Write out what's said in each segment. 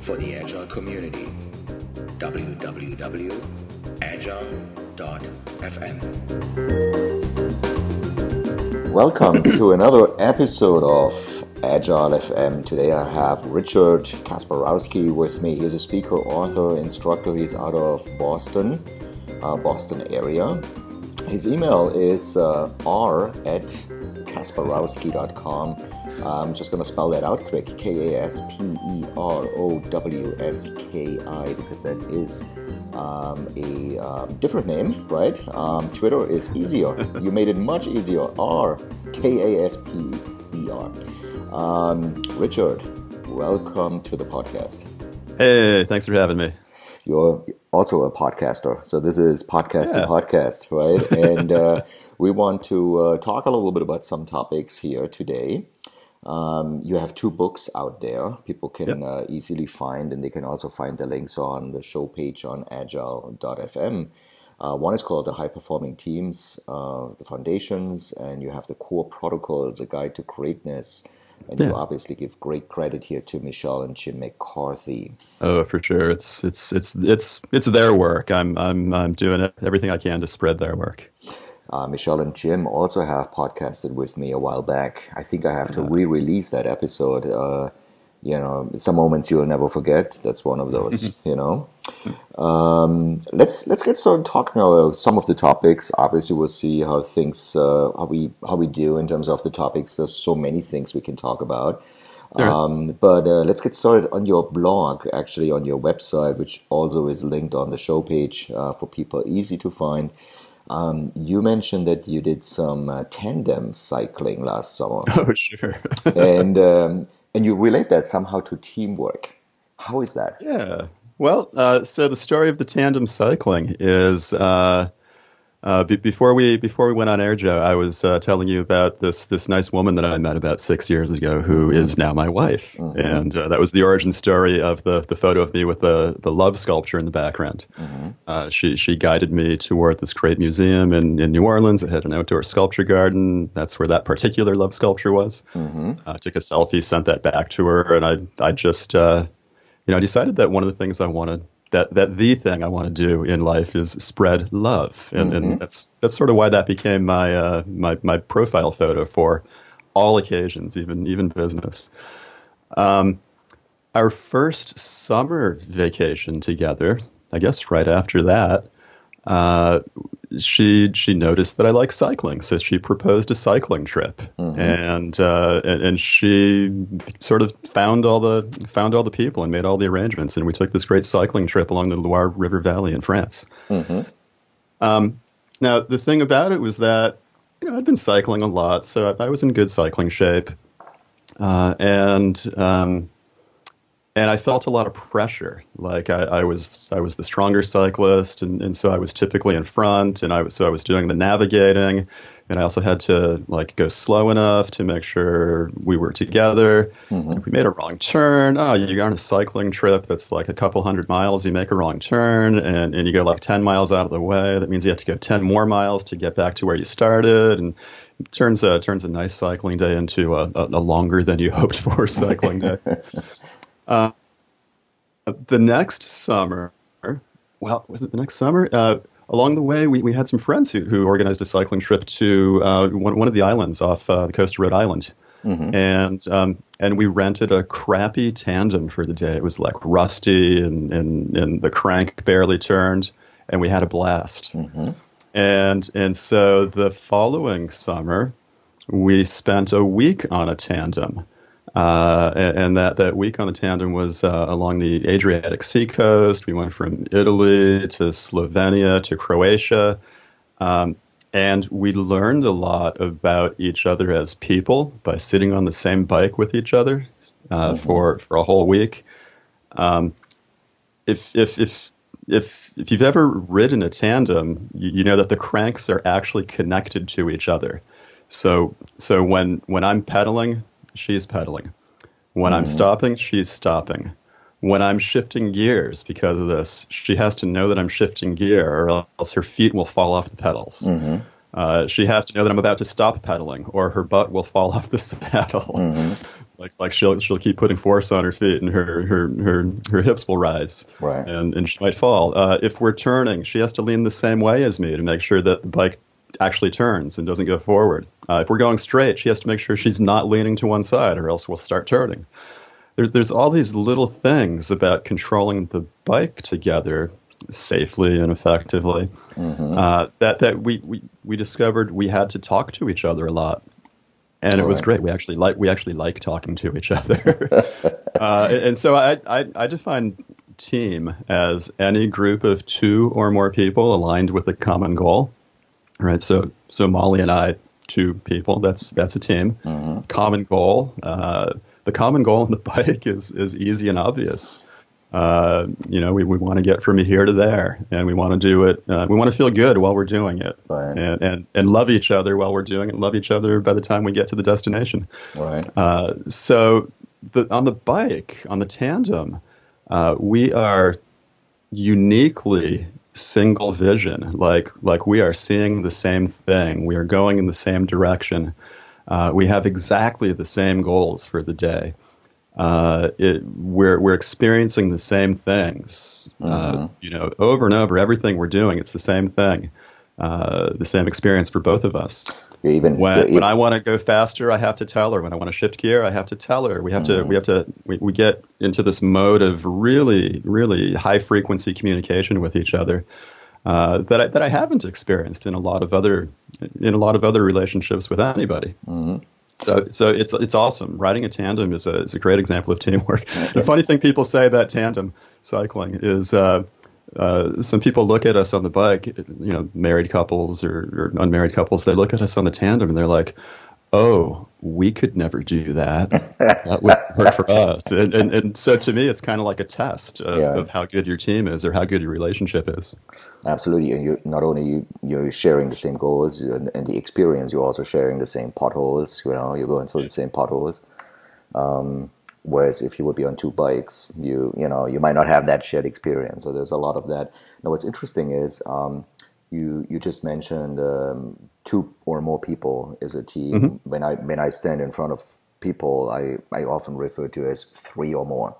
for the Agile community. www.agile.fm. Welcome to another episode of Agile FM. Today I have Richard Kasperowski with me. He's a speaker, author, instructor. He's out of Boston, uh, Boston area. His email is uh, r at kasperowski.com. I'm just going to spell that out quick K A S P E R O W S K I because that is um, a um, different name, right? Um, Twitter is easier. you made it much easier. R K A S P E R. Um, Richard, welcome to the podcast. Hey, thanks for having me. You're also a podcaster, so this is podcast yeah. to podcast, right? and uh, we want to uh, talk a little bit about some topics here today. Um, you have two books out there people can yep. uh, easily find, and they can also find the links on the show page on agile.fm. Uh, one is called The High Performing Teams, uh, The Foundations, and you have The Core Protocols, A Guide to Greatness. And yeah. you obviously give great credit here to Michelle and Jim McCarthy. Oh, for sure. It's it's it's it's it's their work. I'm I'm I'm doing everything I can to spread their work. Uh, Michelle and Jim also have podcasted with me a while back. I think I have to re-release that episode. Uh, you know, some moments you'll never forget. That's one of those. you know, um, let's let's get started talking about some of the topics. Obviously, we'll see how things uh, how we how we do in terms of the topics. There's so many things we can talk about. Sure. Um, but uh, let's get started on your blog, actually on your website, which also is linked on the show page uh, for people, easy to find. Um, you mentioned that you did some uh, tandem cycling last summer. Oh, sure. and um, and you relate that somehow to teamwork. How is that? Yeah. Well, uh, so the story of the tandem cycling is uh, uh, be- before we before we went on air, Joe, I was uh, telling you about this this nice woman that I met about six years ago, who is now my wife, mm-hmm. and uh, that was the origin story of the the photo of me with the the love sculpture in the background. Mm-hmm. Uh, she she guided me toward this great museum in, in New Orleans. It had an outdoor sculpture garden. That's where that particular love sculpture was. Mm-hmm. I took a selfie, sent that back to her, and I I just uh, you know I decided that one of the things I wanted that that the thing I want to do in life is spread love, and, mm-hmm. and that's that's sort of why that became my uh, my my profile photo for all occasions, even even business. Um, our first summer vacation together, I guess right after that, uh, she she noticed that I like cycling, so she proposed a cycling trip, mm-hmm. and, uh, and, and she sort of found all the found all the people and made all the arrangements, and we took this great cycling trip along the Loire River Valley in France. Mm-hmm. Um, now the thing about it was that you know I'd been cycling a lot, so I, I was in good cycling shape, uh, and um, and I felt a lot of pressure. Like I, I, was, I was the stronger cyclist, and, and so I was typically in front, and I was, so I was doing the navigating, and I also had to like go slow enough to make sure we were together. Mm-hmm. If we made a wrong turn, oh, you're on a cycling trip that's like a couple hundred miles. You make a wrong turn, and, and you go like ten miles out of the way. That means you have to go ten more miles to get back to where you started, and turns a turns a nice cycling day into a, a, a longer than you hoped for cycling day. Uh, the next summer, well, was it the next summer? Uh, along the way, we, we had some friends who, who organized a cycling trip to uh, one, one of the islands off uh, the coast of Rhode Island. Mm-hmm. And um, and we rented a crappy tandem for the day. It was like rusty and, and, and the crank barely turned, and we had a blast. Mm-hmm. And and so the following summer, we spent a week on a tandem. Uh, and, that, that week on the tandem was uh, along the Adriatic Sea coast. We went from Italy to Slovenia to Croatia. Um, and we learned a lot about each other as people by sitting on the same bike with each other uh, mm-hmm. for, for a whole week. Um, if, if, if, if, if you've ever ridden a tandem, you, you know that the cranks are actually connected to each other. So, so when, when I'm pedaling, she's pedaling. When mm. I'm stopping, she's stopping. When I'm shifting gears because of this, she has to know that I'm shifting gear, or else her feet will fall off the pedals. Mm-hmm. Uh, she has to know that I'm about to stop pedaling, or her butt will fall off the saddle. Mm-hmm. Like like she'll she'll keep putting force on her feet, and her her her her hips will rise, Right. and and she might fall. Uh, if we're turning, she has to lean the same way as me to make sure that the bike actually turns and doesn't go forward. Uh, if we're going straight, she has to make sure she's not leaning to one side, or else we'll start turning. There's there's all these little things about controlling the bike together safely and effectively uh, that that we, we we discovered we had to talk to each other a lot, and it was great. We actually like we actually like talking to each other, uh, and, and so I, I I define team as any group of two or more people aligned with a common goal. Right. So so Molly and I, two people. That's that's a team. Common goal. Uh, the common goal on the bike is is easy and obvious. Uh, you know, we, we want to get from here to there, and we want to do it. Uh, we want to feel good while we're doing it, Right. and, and and love each other while we're doing it. Love each other by the time we get to the destination. Right. Uh, so the, on the bike, on the tandem, uh, we are uniquely single vision. Like like we are seeing the same thing. We are going in the same direction. Uh, we have exactly the same goals for the day. Uh, it, we're we're experiencing the same things. Uh, you know, over and over, everything we're doing, it's the same thing. Uh, the same experience for both of us. Even When, when I want to go faster, I have to tell her. When I want to shift gear, I have to tell her. We have to we have to we, we get into this mode of really really high frequency communication with each other uh, that I, that I haven't experienced in a lot of other in a lot of other relationships with anybody. So, so it's it's awesome. Riding a tandem is a is a great example of teamwork. the funny thing people say about tandem cycling is uh, uh, some people look at us on the bike, you know, married couples or, or unmarried couples. They look at us on the tandem and they're like, "Oh, we could never do that. that would work for us." And, and and so to me, it's kind of like a test of, Yeah. of how good your team is or how good your relationship is. Absolutely, and you're not only you you're sharing the same goals and, and the experience, you're also sharing the same potholes. You know, you're going through the same potholes. Um, whereas if you would be on two bikes, you you know you might not have that shared experience. So there's a lot of that. Now, what's interesting is um, you you just mentioned um, two or more people is a team. When I when I stand in front of people, I I often refer to as three or more.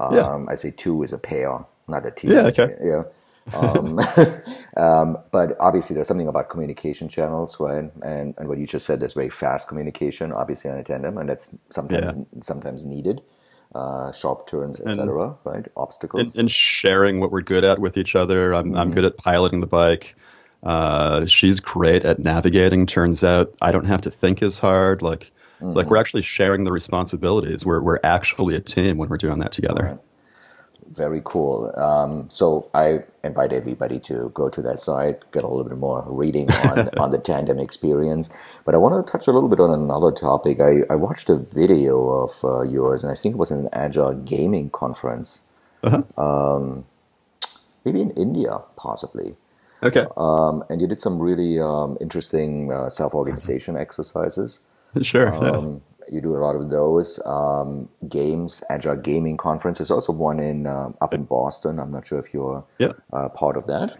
Um, Yeah. I say two is a pair, not a team. Yeah, okay. Yeah. um, um, but obviously, there's something about communication channels, right? And and what you just said, there's very fast communication, obviously on a tandem, and that's sometimes sometimes needed. Uh, sharp turns, etc. Right? Obstacles. and, and sharing what we're good at with each other. I'm, I'm good at piloting the bike. Uh, she's great at navigating. Turns out I don't have to think as hard. Like, like we're actually sharing the responsibilities. We're we're actually a team when we're doing that together. Very cool. Um, so I invite everybody to go to that site, get a little bit more reading on, on the tandem experience. But I want to touch a little bit on another topic. I, I watched a video of uh, yours, and I think it was an Agile Gaming conference, um, maybe in India, possibly. Okay, Um, and you did some really um, interesting uh, self-organization exercises. sure. yeah. You do a lot of those um, games. Agile Gaming Conference. There's also one in um, up in Boston. I'm not sure if you're Yeah. uh, part of that.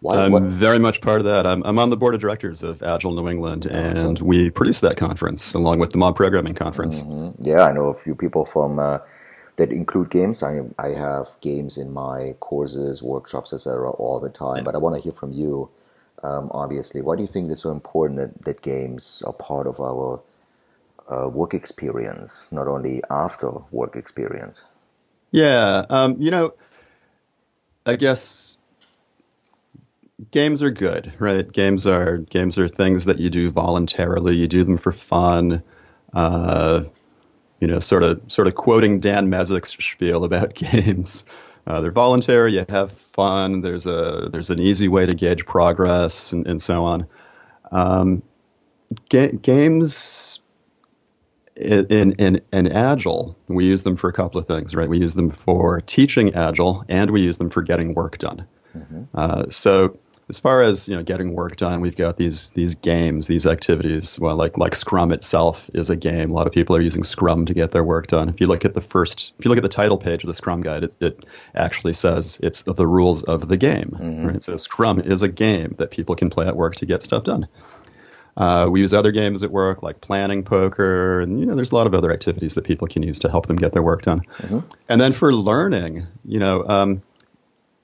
Why? I'm what- very much part of that. I'm, I'm on the board of directors of Agile New England, and we produce that conference along with the Mob Programming Conference. yeah, I know a few people from uh, that include games. I I have games in my courses, workshops, etc. all the time. But I want to hear from you. Um, obviously, why do you think it's so important that, that games are part of our uh, work experience, not only after work experience? Yeah, um, you know, I guess games are good, right? Games are games are things that you do voluntarily. You do them for fun. Uh, you know, sort of sort of quoting Dan Mezick's spiel about games. Uh, they're voluntary. You have fun. There's a there's an easy way to gauge progress and, and so on. Um, ga- games in, in, in Agile, we use them for a couple of things, right? We use them for teaching Agile, and we use them for getting work done. Uh, so, as far as you know, getting work done, we've got these these games, these activities. Well, like like Scrum itself is a game. A lot of people are using Scrum to get their work done. If you look at the first, if you look at the title page of the Scrum guide, it, it actually says it's the rules of the game. Right? So Scrum is a game that people can play at work to get stuff done. Uh, we use other games at work like planning poker, and you know, there's a lot of other activities that people can use to help them get their work done. Mm-hmm. And then for learning, you know, um,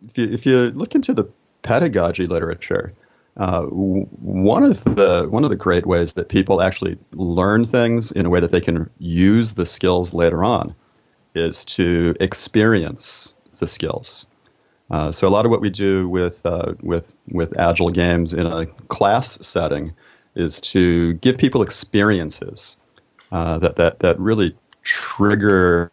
if you if you look into the pedagogy literature, uh, one of the one of the great ways that people actually learn things in a way that they can use the skills later on is to experience the skills. Uh, so a lot of what we do with uh, with with agile games in a class setting is to give people experiences uh, that that that really trigger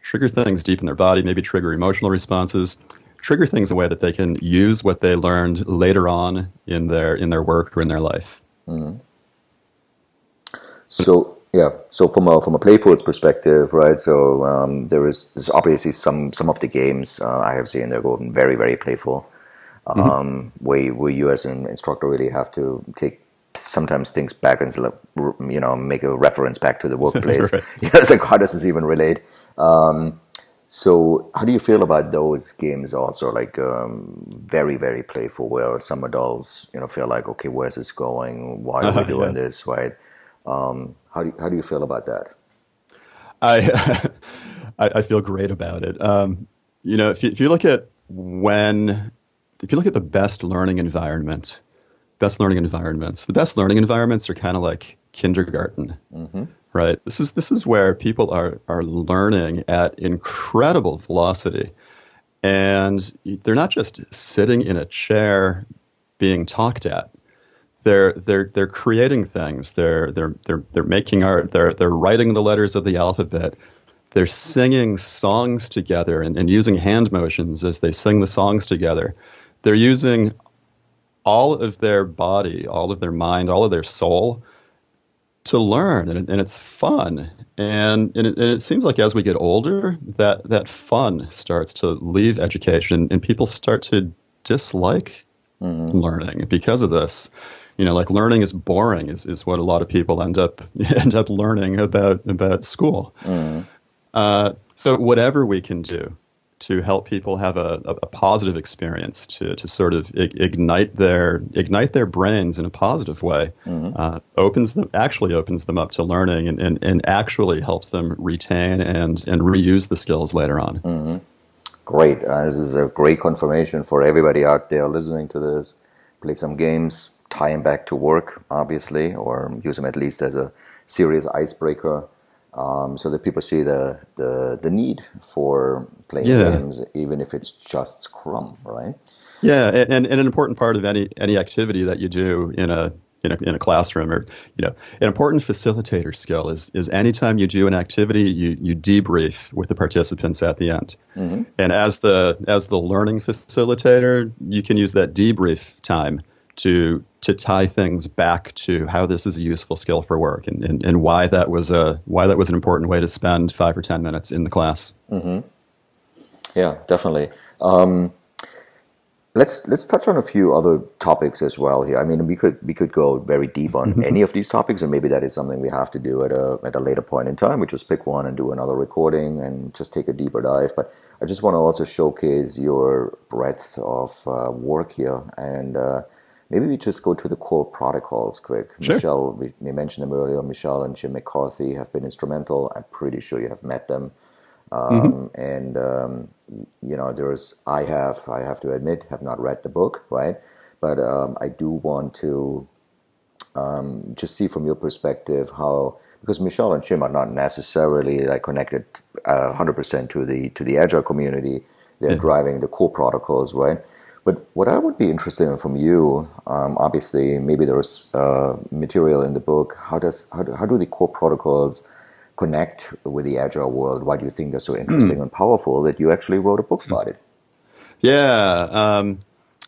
trigger things deep in their body, maybe trigger emotional responses, trigger things in a way that they can use what they learned later on in their in their work or in their life. Mm-hmm. So yeah, so from a from a playful's perspective, right? So um, there is there's obviously some some of the games uh, I have seen they're going very very playful, mm-hmm. um, mm-hmm. where where you as an instructor really have to take sometimes things back and you know make a reference back to the workplace. right. You know, it's like how does this even relate? Um, so, how do you feel about those games? Also, like um, very, very playful, where some adults, you know, feel like, okay, where's this going? Why are uh-huh, we doing yeah. this? Right? Um, how do you, how do you feel about that? I I, feel great about it. Um, you know, if you, if you look at when if you look at the best learning environment, best learning environments, the best learning environments are kind of like kindergarten. Mm-hmm right? This is this is where people are are learning at incredible velocity, and they're not just sitting in a chair being talked at. They're they're they're creating things. They're they're they're they're making art. They're they're writing the letters of the alphabet. They're singing songs together and, and using hand motions as they sing the songs together. They're using all of their body, all of their mind, all of their soul to learn and, and it's fun and and it, and it, seems like as we get older that that fun starts to leave education and people start to dislike mm-hmm. learning because of this you know like learning is boring is, is what a lot of people end up end up learning about about school mm-hmm. uh, so whatever we can do to help people have a, a, positive experience to, to sort of ignite their ignite their brains in a positive way mm-hmm. uh, opens them actually opens them up to learning and, and, and actually helps them retain and and reuse the skills later on mm-hmm. great uh, this is a great confirmation for everybody out there listening to this play some games tie them back to work obviously or use them at least as a serious icebreaker um, so that people see the, the, the need for playing yeah. games, even if it's just Scrum, right? Yeah, and, and an important part of any any activity that you do in a in a, in a classroom or you know an important facilitator skill is is anytime you do an activity you you debrief with the participants at the end mm-hmm. and as the as the learning facilitator you can use that debrief time to to tie things back to how this is a useful skill for work and, and, and why that was a why that was an important way to spend five or ten minutes in the class. Mm-hmm. Yeah, definitely. Um, let's let's touch on a few other topics as well here. I mean, we could we could go very deep on mm-hmm. any of these topics, and maybe that is something we have to do at a at a later point in time. We just pick one and do another recording and just take a deeper dive. But I just want to also showcase your breadth of uh, work here and. Uh, Maybe we just go to the core protocols quick. Sure. Michelle, we, we, mentioned them earlier. Michelle and Jim McCarthy have been instrumental. I'm pretty sure you have met them. Um, mm-hmm. And um, you know, there's I have I have to admit have not read the book, right? But um, I do want to um, just see from your perspective how because Michelle and Jim are not necessarily like connected uh, 100% to the to the agile community. They're yeah. driving the core protocols, right? But what I would be interested in from you, um, obviously, maybe there's uh, material in the book. How does how do, how do the core protocols connect with the agile world? Why do you think they're so interesting mm. and powerful that you actually wrote a book about it? Yeah, um,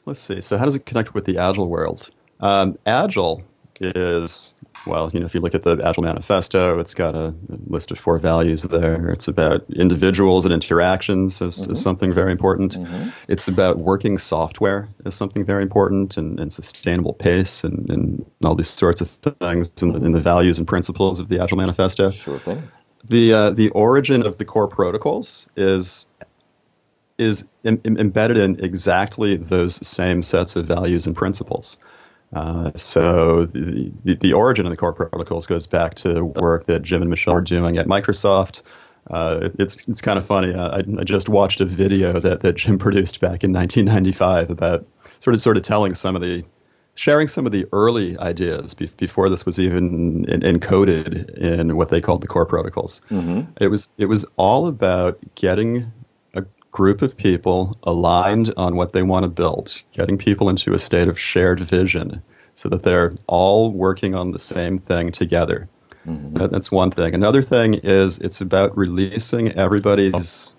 let's see. So how does it connect with the agile world? Um, agile is well, you know, if you look at the Agile Manifesto, it's got a, list of four values there. It's about individuals and interactions as, mm-hmm. as something very important. Mm-hmm. It's about working software as something very important and, and sustainable pace and, and, all these sorts of things in the, in the, values and principles of the Agile Manifesto. Sure thing. The, uh, the origin of the core protocols is is Im- embedded in exactly those same sets of values and principles. Uh, so the, the, the origin of the core protocols goes back to work that Jim and Michelle were doing at Microsoft. Uh, it, it's it's kind of funny. I, I just watched a video that, that Jim produced back in 1995 about sort of sort of telling some of the sharing some of the early ideas be- before this was even in- encoded in what they called the core protocols. Mm-hmm. It was it was all about getting group of people aligned on what they want to build, getting people into a state of shared vision, so that they're all working on the same thing together. Mm-hmm. That's one thing. Another thing is it's about releasing everybody's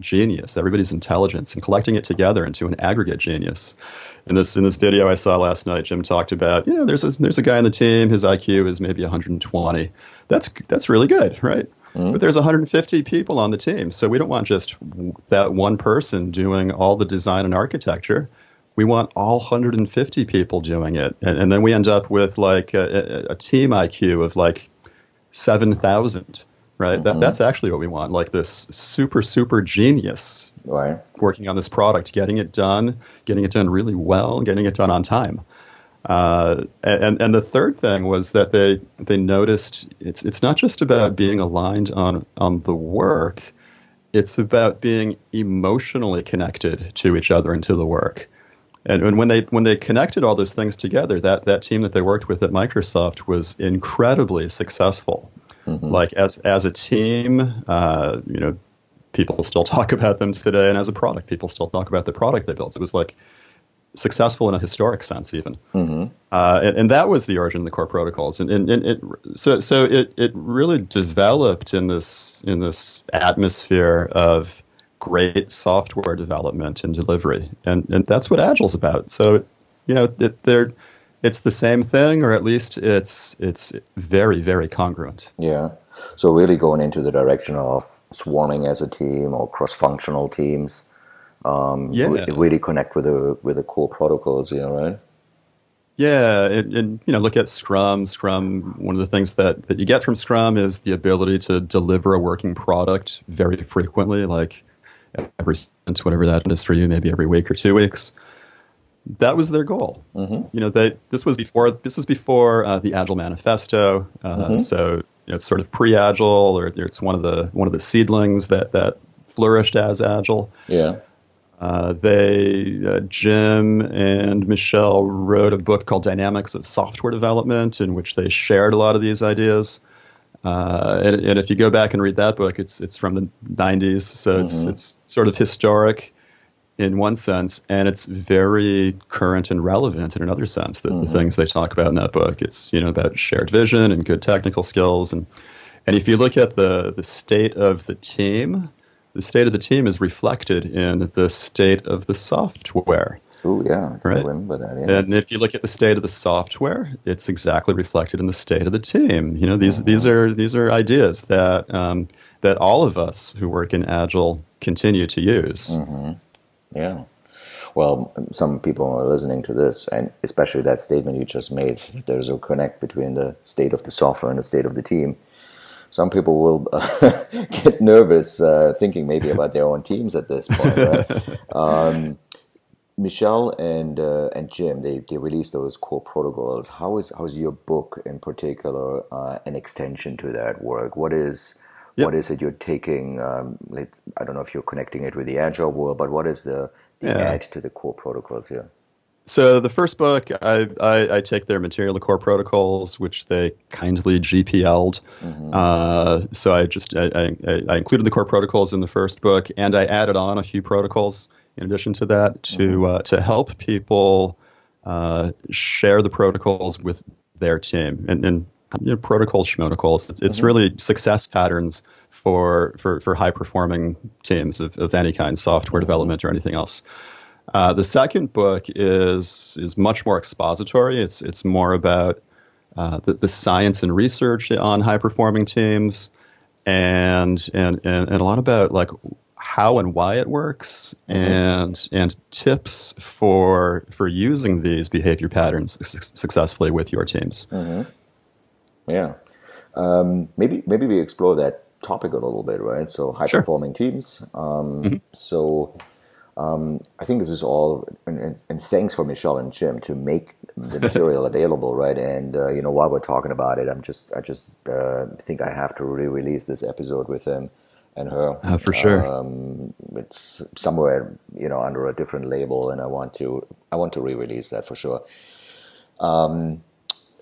genius, everybody's intelligence, and collecting it together into an aggregate genius in this in this video I saw last night, Jim talked about you know there's a there's a guy on the team his IQ is maybe 120. That's that's really good, right? Mm-hmm. But there's 150 people on the team, so we don't want just that one person doing all the design and architecture. We want all 150 people doing it, and, and then we end up with like a, a, team IQ of like 7,000 right? Mm-hmm. That, that's actually what we want, like this super, super genius right. working on this product, getting it done, getting it done really well, getting it done on time. Uh, and and the third thing was that they they noticed it's it's not just about being aligned on on the work, it's about being emotionally connected to each other and to the work. And, and when they when they connected all those things together, that that team that they worked with at Microsoft was incredibly successful. Mm-hmm. Like as as a team, uh, you know, people still talk about them today, and as a product, people still talk about the product they built. It was like successful in a historic sense, even. Mm-hmm. Uh, and, and, that was the origin of the core protocols. And, and, and it, so so it, it really developed in this in this atmosphere of great software development and delivery, and and that's what Agile's about. So you know, it, they're it's the same thing, or at least it's it's very very congruent. Yeah. So really going into the direction of swarming as a team or cross-functional teams. Um, yeah. Really connect with the with the core protocols. Yeah. Right. Yeah, and, and, you know, look at Scrum. Scrum. One of the things that, that you get from Scrum is the ability to deliver a working product very frequently, like every since whatever that is for you, maybe every week or two weeks that was their goal. Mm-hmm. You know, they this was before this was before uh, the Agile Manifesto. Uh, mm-hmm. So you know, it's sort of pre-Agile, or it's one of the one of the seedlings that that flourished as Agile. Yeah. Uh, they uh, Jim and Michelle wrote a book called Dynamics of Software Development, in which they shared a lot of these ideas. Uh, and, and, if you go back and read that book, it's it's from the 90s, so mm-hmm. it's it's sort of historic in one sense, and it's very current and relevant in another sense. The, mm-hmm. the things they talk about in that book, it's you know about shared vision and good technical skills, and and if you look at the the state of the team, the state of the team is reflected in the state of the software. Oh yeah, right. remember that. Yeah. And if you look at the state of the software, it's exactly reflected in the state of the team. You know, these mm-hmm. these are these are ideas that um, that all of us who work in Agile continue to use. Mm-hmm. Yeah. Well, some people are listening to this, and especially that statement you just made, there's a connect between the state of the software and the state of the team. Some people will uh, get nervous uh, thinking maybe about their own teams at this point. Right? um, Michelle and uh, and Jim, they, they released those core protocols. How is how's your book in particular uh, an extension to that work? What is Yep. What is it you're taking? Um, I don't know if you're connecting it with the agile world, but what is the, the yeah. add to the core protocols here? So the first book, I, I, I, take their material, the core protocols, which they kindly GPL'd. Mm-hmm. Uh, so I just I, I, I, included the core protocols in the first book, and I added on a few protocols in addition to that to mm-hmm. uh, to help people uh, share the protocols with their team. And, and you know, protocols, schmotocols. It's, it's mm-hmm. really success patterns for for, for high performing teams of, of any kind, software development or anything else. Uh, the second book is is much more expository. It's it's more about uh, the, the science and research on high performing teams, and, and and and a lot about like how and why it works, mm-hmm. and and tips for for using these behavior patterns su- successfully with your teams. Mm-hmm. Yeah. Um, maybe maybe we explore that topic a little bit, right? So high sure. performing teams. Um, mm-hmm. So um, I think this is all, and, and, and, thanks for Michelle and Jim to make the material available, right? And uh, you know, while we're talking about it, I'm just I just uh, think I have to re-release this episode with him and her. Uh, for sure. Um, it's somewhere you know under a different label, and I want to I want to re-release that for sure. Um,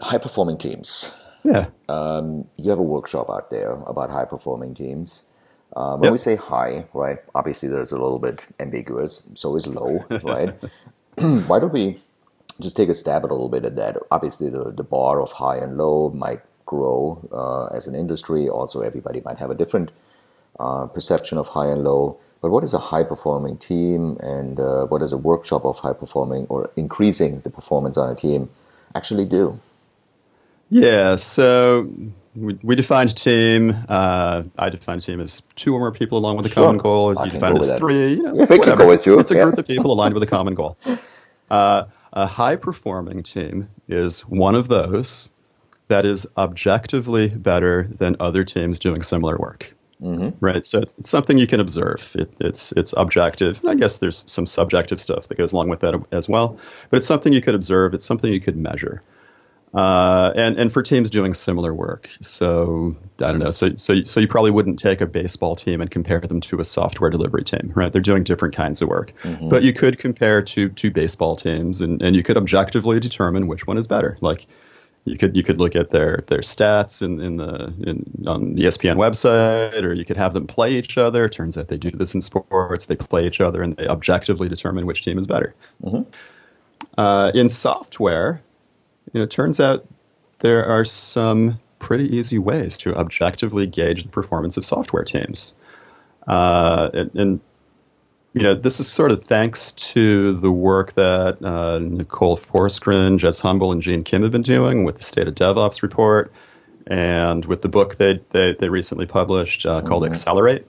high performing teams. Yeah. Um, you have a workshop out there about high performing teams. Uh, when Yep. we say high, right? Obviously, there's a little bit ambiguous. So is low, right? Why don't we just take a stab at a little bit at that? Obviously, the, the bar of high and low might grow uh, as an industry. Also, everybody might have a different uh, perception of high and low. But what is a high performing team, and uh, what does a workshop of high performing or increasing the performance on a team actually do? Yeah, so we, we defined team. Uh, I defined team as two or more people along with a Sure. common goal. I You define go it as that. three. You know, we can go with two, It's a yeah. group of people aligned with a common goal. Uh, a high performing team is one of those that is objectively better than other teams doing similar work. Mm-hmm. Right, so it's, it's something you can observe. It, it's it's objective. I guess there's some subjective stuff that goes along with that as well, but it's something you could observe. It's something you could measure, uh, and and for teams doing similar work. So I don't know. So so so you probably wouldn't take a baseball team and compare them to a software delivery team, right? They're doing different kinds of work, but you could compare two two baseball teams, and and you could objectively determine which one is better. Like you could you could look at their their stats in, in the in, on the ESPN website, or you could have them play each other. Turns out they do this in sports. They play each other, and they objectively determine which team is better. Uh, in software, you know, it turns out there are some pretty easy ways to objectively gauge the performance of software teams. Uh, and, and you know, this is sort of thanks to the work that uh, Nicole Forsgren, Jez Humble, and Gene Kim have been doing with the State of DevOps report and with the book they, they, they recently published uh, called Accelerate.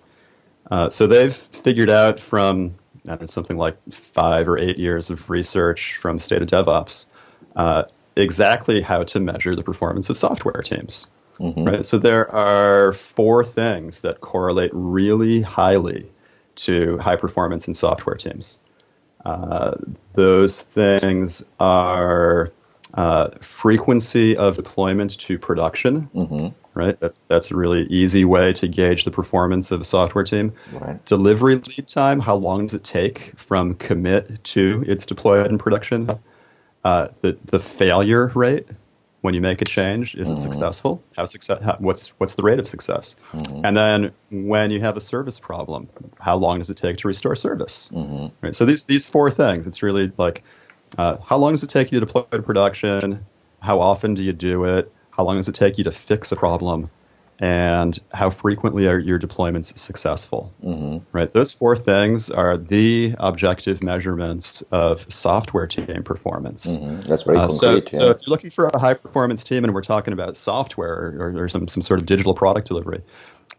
Uh, so they've figured out from I don't know, something like five or eight years of research from State of DevOps uh, exactly how to measure the performance of software teams. Right. So there are four things that correlate really highly to high performance in software teams. Uh, those things are uh, frequency of deployment to production. Right. That's that's a really easy way to gauge the performance of a software team. Right. Delivery lead time. How long does it take from commit to it's deployed in production? Uh, the the failure rate when you make a change is it successful? How success? How, what's what's the rate of success? And then when you have a service problem, how long does it take to restore service? Right. So these these four things. It's really like uh, how long does it take you to deploy to production? How often do you do it? How long does it take you to fix a problem? And how frequently are your deployments successful? Right. Those four things are the objective measurements of software team performance. That's very Uh, so, concrete. so yeah. if you're looking for a high performance team and we're talking about software or, or some, some sort of digital product delivery,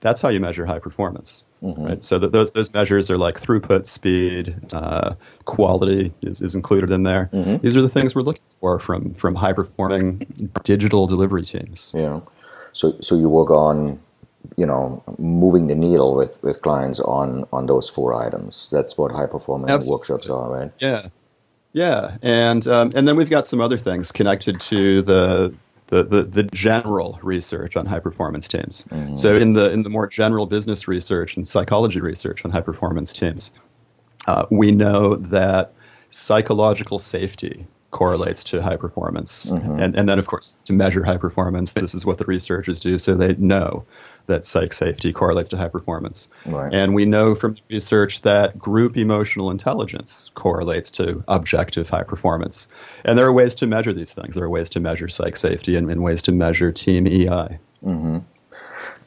that's how you measure high performance. Right? So that those, those measures are like throughput, speed, uh, quality is, is included in there. These are the things we're looking for from, from high performing digital delivery teams. know so so you work on you know moving the needle with with clients on on those four items that's what high performance Absolutely. workshops are right Yeah, yeah, and um, and then we've got some other things connected to the. The, the, the general research on high performance teams. So in the in the more general business research and psychology research on high performance teams, uh, we know that psychological safety correlates to high performance, and and then of course to measure high performance, this is what the researchers do, so they know that psych safety correlates to high performance. Right. And we know from the research that group emotional intelligence correlates to objective high performance. And there are ways to measure these things. There are ways to measure psych safety and, and ways to measure team EI.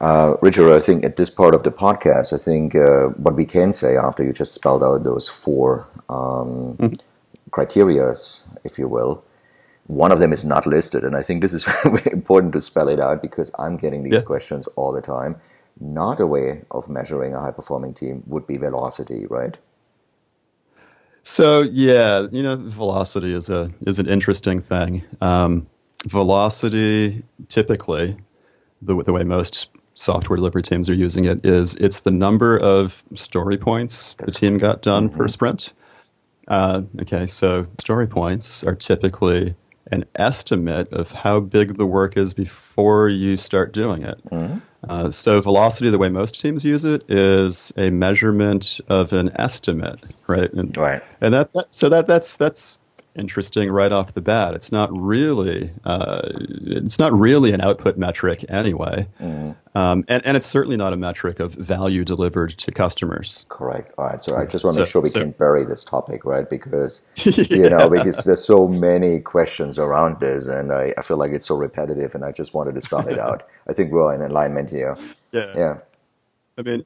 uh, richard i think at this part of the podcast i think uh, what we can say after you just spelled out those four um, criterias if you will one of them is not listed and i think this is very important to spell it out because i'm getting these Yeah. questions all the time not a way of measuring a high performing team would be velocity right So yeah, you know, velocity is a is an interesting thing. Um, velocity, typically, the the way most software delivery teams are using it is it's the number of story points the team got done per sprint. Uh, okay, so story points are typically an estimate of how big the work is before you start doing it. Mm-hmm. Uh, so velocity, the way most teams use it, is a measurement of an estimate, right? And, Right. And that, that so that that's that's interesting right off the bat. It's not really uh, it's not really an output metric anyway, um, and and it's certainly not a metric of value delivered to customers. Correct. All right. So I just want to make sure we so- can bury this topic, right? Because you know, because there's so many questions around this, and I, I feel like it's so repetitive, and I just wanted to start it out. I think we're in alignment here. Yeah. Yeah. I mean,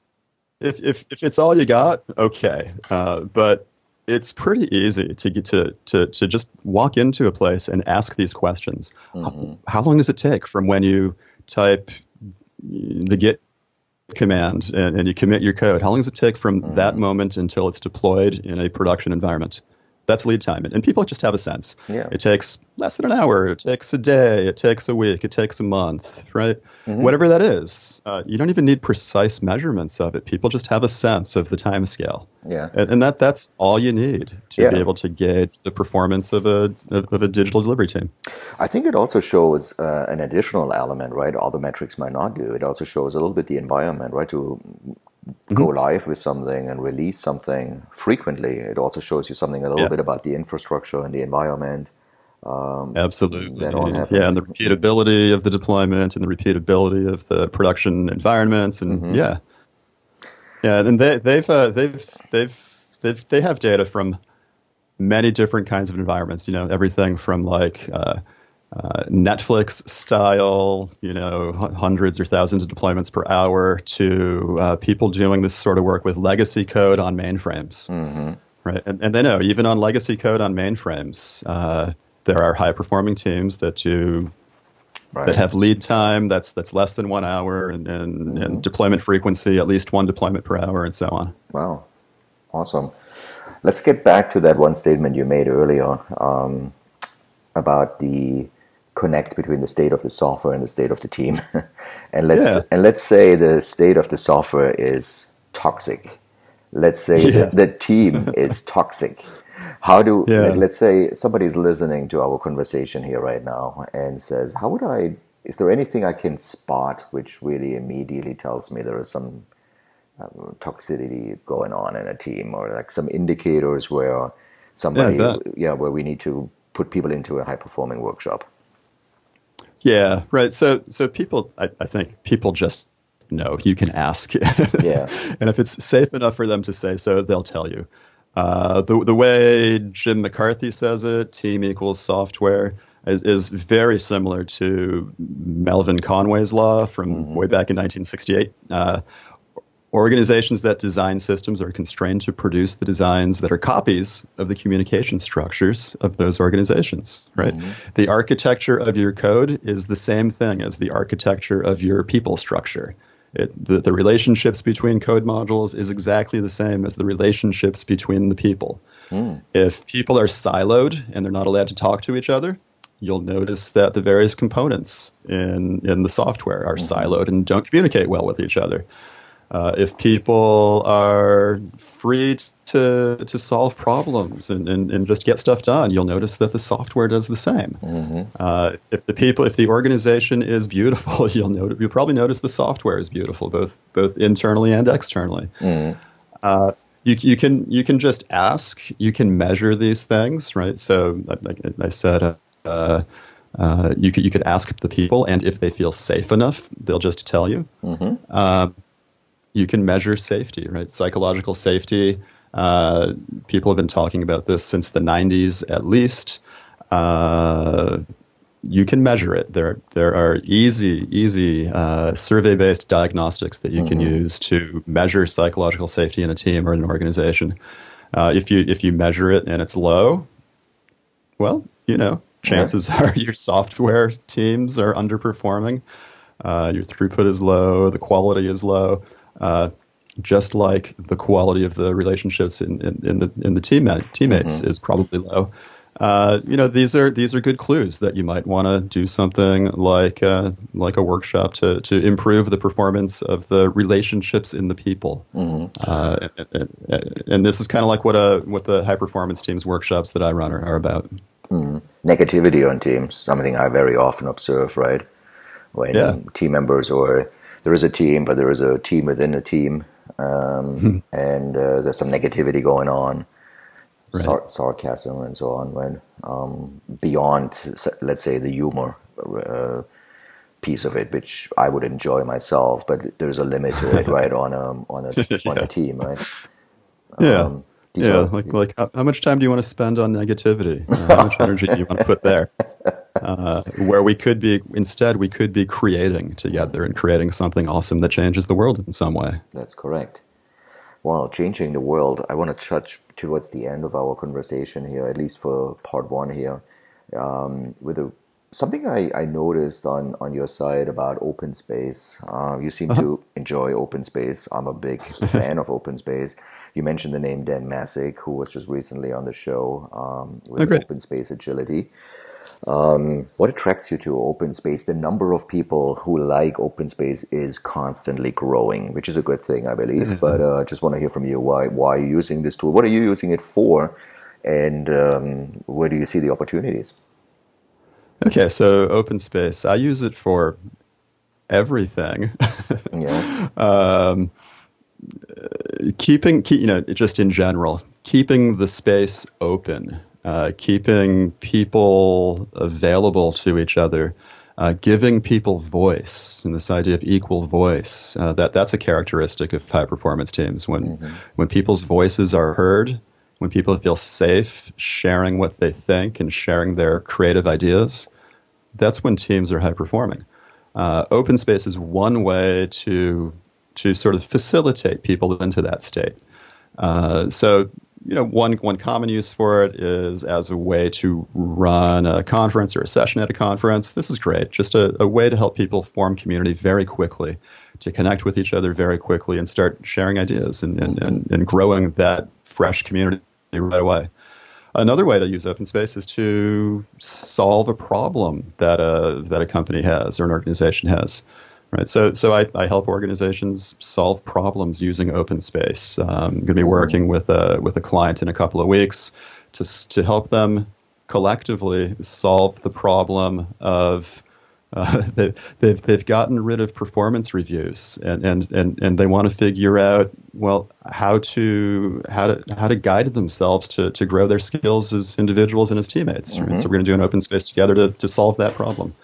if if if it's all you got, okay. Uh, but it's pretty easy to get to, to to just walk into a place and ask these questions. How, mm-hmm. how long does it take from when you type the git command and, and you commit your code? How long does it take from that mm-hmm. moment until it's deployed in a production environment? That's lead time, and people just have a sense. Yeah. It takes less than an hour. It takes a day. It takes a week. It takes a month. Right? Whatever that is, uh, you don't even need precise measurements of it. People just have a sense of the time scale. Yeah. And, and that that's all you need to Yeah. be able to gauge the performance of a of, of a digital delivery team. I think it also shows uh, an additional element, right? All the metrics might not do. It also shows a little bit the environment, right? To go live with something and release something frequently. It also shows you something a little Yeah. bit about the infrastructure and the environment. Absolutely. all happens. yeah, and the repeatability of the deployment and the repeatability of the production environments, and Mm-hmm. yeah, yeah, and they, they've uh, they've they've they've they have data from many different kinds of environments. You know, everything from like. Uh, uh, Netflix style, you know, hundreds or thousands of deployments per hour, to uh, people doing this sort of work with legacy code on mainframes. Right, and, and they know even on legacy code on mainframes, uh, there are high performing teams that do Right. that have lead time that's that's less than one hour, and, and, and deployment frequency at least one deployment per hour, and so on. Wow, awesome. Let's get back to that one statement you made earlier um, about the connect between the state of the software and the state of the team. and let's Yeah. and let's say the state of the software is toxic. Let's say Yeah. the, the team is toxic. How do Yeah. like, let's say somebody's listening to our conversation here right now and says, "How would I? Is there anything I can spot which really immediately tells me there is some um, toxicity going on in a team or like some indicators where somebody bet. yeah where we need to put people into a high performing workshop Yeah, right. So so people, I, I think people just know. You can ask. Yeah. and if it's safe enough for them to say so, they'll tell you. Uh, the the way Jim McCarthy says it, team equals software, is, is very similar to Melvin Conway's law from way back in 1968. Uh, Organizations that design systems are constrained to produce the designs that are copies of the communication structures of those organizations, right? Mm-hmm. The architecture of your code is the same thing as the architecture of your people structure. It, the, the relationships between code modules is exactly the same as the relationships between the people. Hmm. If people are siloed and they're not allowed to talk to each other, you'll notice that the various components in, in the software are mm-hmm. siloed and don't communicate well with each other. Uh, if people are free to to solve problems and, and, and just get stuff done, you'll notice that the software does the same. Uh, if the people, if the organization is beautiful, you'll notice, you'll probably notice the software is beautiful, both both internally and externally. Uh, you, you can you can just ask, you can measure these things, right? So, like I said. Uh, uh, uh, you could you could ask the people, and if they feel safe enough, they'll just tell you. Um, you can measure safety, right? Psychological safety. Uh, people have been talking about this since the 90s at least. Uh, you can measure it. There, there are easy, easy uh, survey-based diagnostics that you can use to measure psychological safety in a team or in an organization. Uh, if you if you measure it and it's low, well, you know, chances are your software teams are underperforming. Uh, your throughput is low, the quality is low, uh, just like the quality of the relationships in, in, in the in the team teammates is probably low. Uh, you know, these are these are good clues that you might want to do something like uh, like a workshop to to improve the performance of the relationships in the people. Uh, and, and, and this is kind of like what a what the high performance teams workshops that I run are, are about. negativity on teams, something I very often observe, right? When Yeah. team members or there is a team, but there is a team within a team, um, and uh, there's some negativity going on, sar- sarcasm and so on, right? Um, beyond, let's say, the humor uh, piece of it, which I would enjoy myself, but there's a limit to it, right? On a on a on a team, right? Yeah. Um, these yeah, are- like like how, how much time do you want to spend on negativity? Uh, how much energy do you want to put there? Uh, where we could be instead, we could be creating together and creating something awesome that changes the world in some way. That's correct. Well, changing the world, I want to touch towards the end of our conversation here, at least for part one here, um, with a, something I, I noticed on, on your site about open space. Uh, you seem to enjoy open space. I'm a big fan of open space. You mentioned the name Dan Mezick, who was just recently on the show um, with Oh, open space agility. Um, what attracts you to open space? The number of people who like open space is constantly growing, which is a good thing, I believe. But uh, just want to hear from you why why are you using this tool? What are you using it for? And um, where do you see the opportunities? Okay, so open space, I use it for everything. Yeah, um, keeping, keep, you know, just in general, keeping the space open, uh, keeping people available to each other, uh, giving people voice, and this idea of equal voice. Uh, that that's a characteristic of high performance teams. When when people's voices are heard, when people feel safe sharing what they think and sharing their creative ideas, that's when teams are high performing. Uh, open space is one way to to sort of facilitate people into that state. Uh, so, you know, one one common use for it is as a way to run a conference or a session at a conference. This is great, just a, a way to help people form community very quickly, to connect with each other very quickly, and start sharing ideas and and, and, and growing that fresh community right away. Another way to use open space is to solve a problem that a that a company has or an organization has. Right. So so I, I help organizations solve problems using open space. Um, I'm going to be working with a with a client in a couple of weeks to to help them collectively solve the problem of uh, they, they've they've gotten rid of performance reviews and and and, and they want to figure out well how to how to how to guide themselves to, to grow their skills as individuals and as teammates. right? So we're going to do an open space together to, to solve that problem,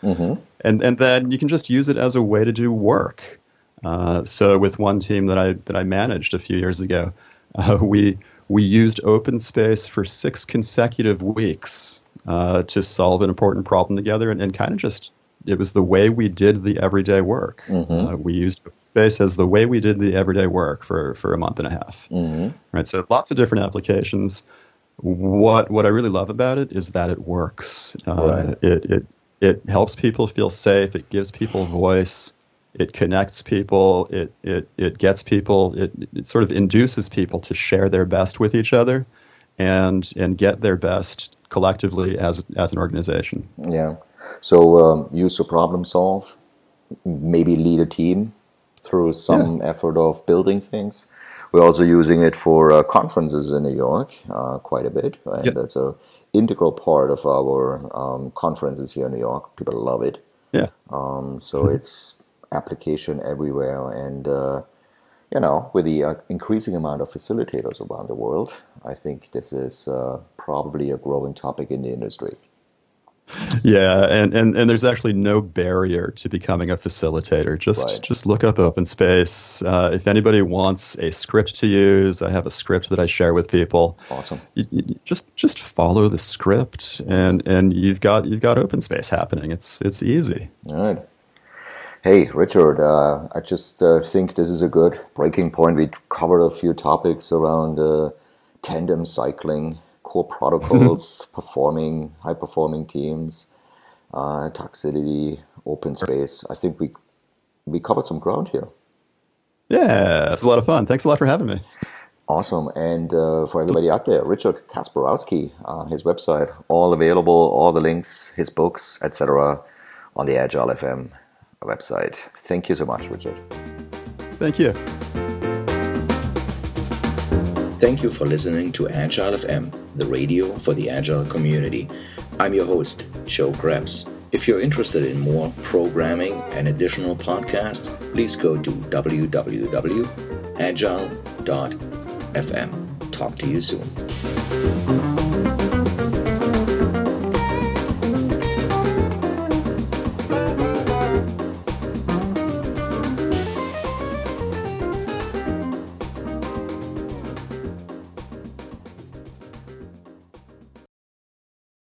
and and then you can just use it as a way to do work. Uh, so with one team that I that I managed a few years ago, uh, we we used open space for six consecutive weeks uh, to solve an important problem together, and, and kind of just it was the way we did the everyday work. Uh, we used space as the way we did the everyday work for for a month and a half. Right, so lots of different applications. What what I really love about it is that it works. Uh, Right. It it it helps people feel safe. It gives people voice. It connects people. It it it gets people. It it sort of induces people to share their best with each other, and and get their best collectively as as an organization. yeah. So um, use to problem solve, maybe lead a team through some effort of building things. We're also using it for uh, conferences in New York uh, quite a bit? Yep. That's a integral part of our um, conferences here in New York. People love it. Yeah. Um, so it's application everywhere, and uh, you know, with the uh, increasing amount of facilitators around the world, I think this is uh, probably a growing topic in the industry. Yeah, and, and, and there's actually no barrier to becoming a facilitator. Just Right. just look up open space. Uh, if anybody wants a script to use, I have a script that I share with people. Awesome. You, you just just follow the script, and, and you've got you've got open space happening. It's it's easy. All right. Hey, Richard, uh, I just uh, think this is a good breaking point. We covered a few topics around uh, tandem cycling, core protocols, performing, high performing teams, uh, toxicity, open space. I think we we covered some ground here. Yeah, it's a lot of fun. Thanks a lot for having me. Awesome. And uh, for everybody out there, Richard Kasperowski, uh, his website, all available, all the links, his books, etc., on the Agile FM website. Thank you so much, Richard. Thank you. Thank you for listening to Agile FM, the radio for the Agile community. I'm your host, Joe Krebs. If you're interested in more programming and additional podcasts, please go to www.agile.fm. Talk to you soon.